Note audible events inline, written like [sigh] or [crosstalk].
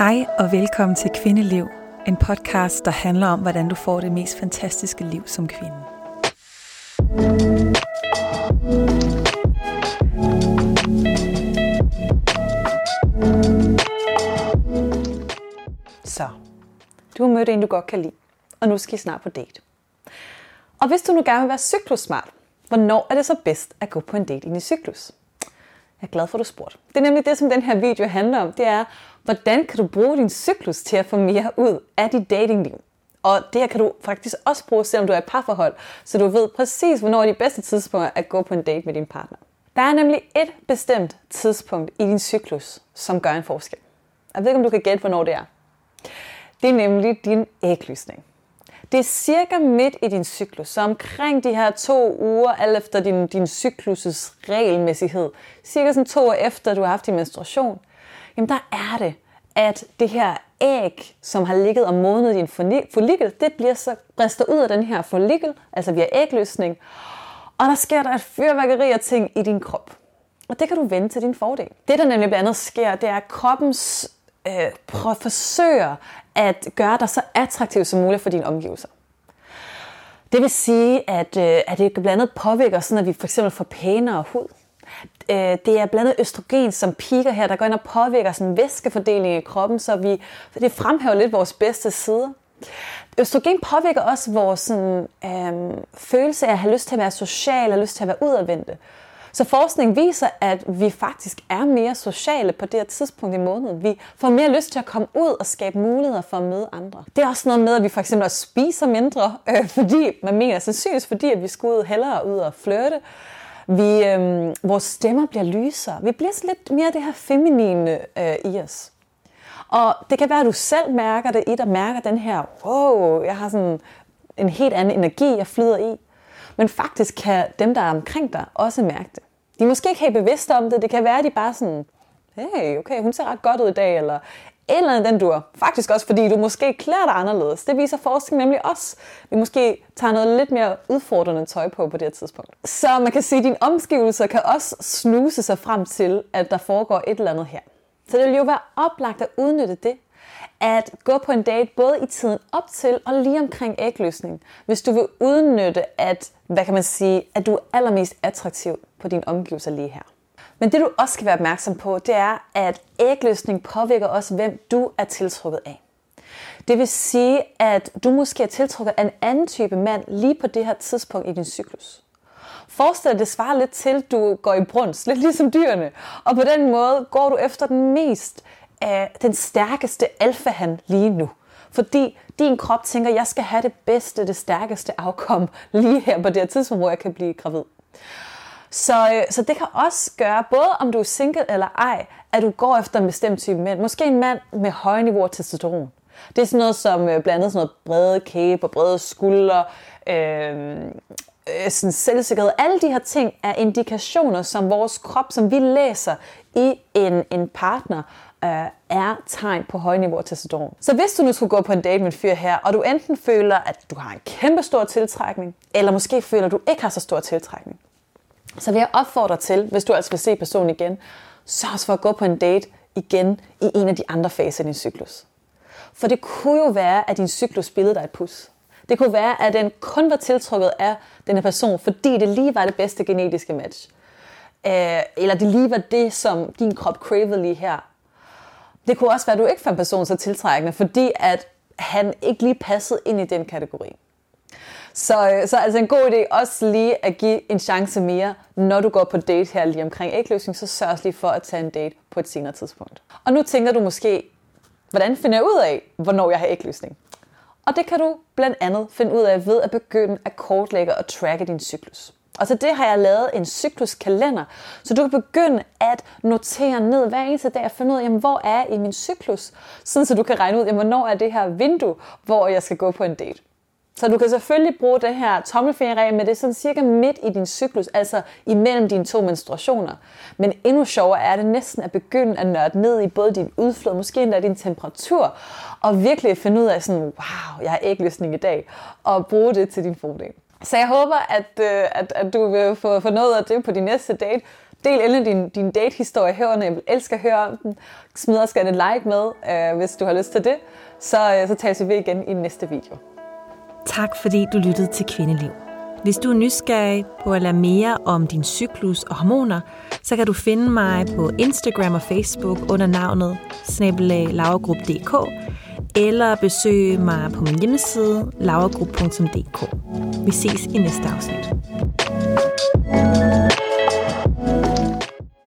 Hej og velkommen til Kvindeliv, en podcast, der handler om, hvordan du får det mest fantastiske liv som kvinde. Så, du har mødt en, du godt kan lide, og nu skal I snart på date. Og hvis du nu gerne vil være cyklussmart, hvornår er det så bedst at gå på en date i cyklus? Jeg er glad for, at du spurgte. Det er nemlig det, som den her video handler om. Det er, hvordan kan du bruge din cyklus til at få mere ud af dit datingliv? Og det her kan du faktisk også bruge, selvom du er i parforhold, så du ved præcis, hvornår er de bedste tidspunkter at gå på en date med din partner. Der er nemlig et bestemt tidspunkt i din cyklus, som gør en forskel. Jeg ved ikke, om du kan gætte, hvornår det er. Det er nemlig din æglysning. Det er cirka midt i din cyklus, så omkring de her to uger, alt efter din, din cyklus' regelmæssighed, cirka sådan to år efter, du har haft din menstruation, jamen der er det, at det her æg, som har ligget og modnet din follikel, det bliver så bristet ud af den her follikel, altså via ægløsning, og der sker der et fyrværkeri af ting i din krop. Og det kan du vende til din fordel. Det, der nemlig blandt andet sker, det er, at kroppens øh, forsøger at gøre dig så attraktiv som muligt for dine omgivelser. Det vil sige, at, øh, at det blandt andet påvirker, sådan at vi for eksempel får pænere hud. Øh, det er blandt andet østrogen, som piker her, der går ind og påvirker sådan væskefordelingen i kroppen, så vi, det fremhæver lidt vores bedste sider. Østrogen påvirker også vores sådan, øh, følelse af at have lyst til at være social, og lyst til at være udadvendte. Så forskning viser, at vi faktisk er mere sociale på det her tidspunkt i måneden. Vi får mere lyst til at komme ud og skabe muligheder for at møde andre. Det er også noget med, at vi for eksempel også spiser mindre, [laughs] øh, fordi man mener sandsynligvis, fordi at vi skal ud hellere ud og flirte. Vi, øh, vores stemmer bliver lysere. Vi bliver så lidt mere det her feminine øh, i os. Og det kan være, at du selv mærker det i dig, mærker den her, wow, jeg har sådan en helt anden energi, jeg flyder i. Men faktisk kan dem, der er omkring dig, også mærke det. De er måske ikke helt bevidste om det. Det kan være, at de bare sådan, hey, okay, hun ser ret godt ud i dag, eller eller andet den dur. Faktisk også, fordi du måske klæder dig anderledes. Det viser forskning nemlig også. Vi måske tager noget lidt mere udfordrende tøj på på det her tidspunkt. Så man kan sige, at dine omgivelser kan også snuse sig frem til, at der foregår et eller andet her. Så det vil jo være oplagt at udnytte det, at gå på en date både i tiden op til og lige omkring ægløsning, hvis du vil udnytte, at, hvad kan man sige, at du er allermest attraktiv på din omgivelser lige her. Men det du også skal være opmærksom på, det er, at ægløsning påvirker også, hvem du er tiltrukket af. Det vil sige, at du måske er tiltrukket af en anden type mand lige på det her tidspunkt i din cyklus. Forestil dig, det svarer lidt til, at du går i brunst, lidt ligesom dyrene. Og på den måde går du efter den mest, er den stærkeste alfa han lige nu. Fordi din krop tænker, jeg skal have det bedste, det stærkeste afkom lige her på det her tidspunkt, hvor jeg kan blive gravid. Så, øh, så det kan også gøre, både om du er single eller ej, at du går efter en bestemt type mænd. Måske en mand med høje niveauer testosteron. Det er sådan noget som øh, blandt andet sådan noget brede kæbe og brede skuldre, øhm, øh, sådan selvsikkerhed. Alle de her ting er indikationer, som vores krop, som vi læser i en, en partner, øh, er tegn på højniveau niveauer testosteron. Så hvis du nu skulle gå på en date med en fyr her, og du enten føler, at du har en kæmpe stor tiltrækning, eller måske føler, at du ikke har så stor tiltrækning, så vil jeg opfordre til, hvis du altså vil se personen igen, så også for at gå på en date igen i en af de andre faser i din cyklus. For det kunne jo være, at din cyklus spillede dig et pus. Det kunne være, at den kun var tiltrukket af den her person, fordi det lige var det bedste genetiske match. Øh, eller det lige var det, som din krop cravede lige her. Det kunne også være, at du ikke fandt personen så tiltrækkende, fordi at han ikke lige passede ind i den kategori. Så, øh, så altså en god idé også lige at give en chance mere, når du går på date her lige omkring ægløsning, så sørg lige for at tage en date på et senere tidspunkt. Og nu tænker du måske, hvordan finder jeg ud af, hvornår jeg har ægløsning? Og det kan du blandt andet finde ud af ved at begynde at kortlægge og tracke din cyklus. Og så det har jeg lavet en cykluskalender, så du kan begynde at notere ned hver eneste dag og finde ud af, jamen, hvor er jeg i min cyklus, sådan så du kan regne ud, jamen, hvornår er det her vindue, hvor jeg skal gå på en date. Så du kan selvfølgelig bruge det her tommelfingerregel, men det er sådan cirka midt i din cyklus, altså imellem dine to menstruationer. Men endnu sjovere er det næsten at begynde at nørde ned i både din udflod, måske endda din temperatur, og virkelig finde ud af sådan, wow, jeg har ægløsning i dag, og bruge det til din fordel. Så jeg håber, at, øh, at, at du vil få, få noget af det på din næste date. del endelig din, din date-historie herunder. jeg vil elske at høre om den. Smid også gerne et like med, øh, hvis du har lyst til det. Så, øh, så tages vi ved igen i næste video. Tak fordi du lyttede til Kvindeliv. Hvis du er nysgerrig på at lære mere om din cyklus og hormoner, så kan du finde mig på Instagram og Facebook under navnet snabelaglaugrup.dk eller besøge mig på min hjemmeside lavergrup.dk. Vi ses i næste afsnit.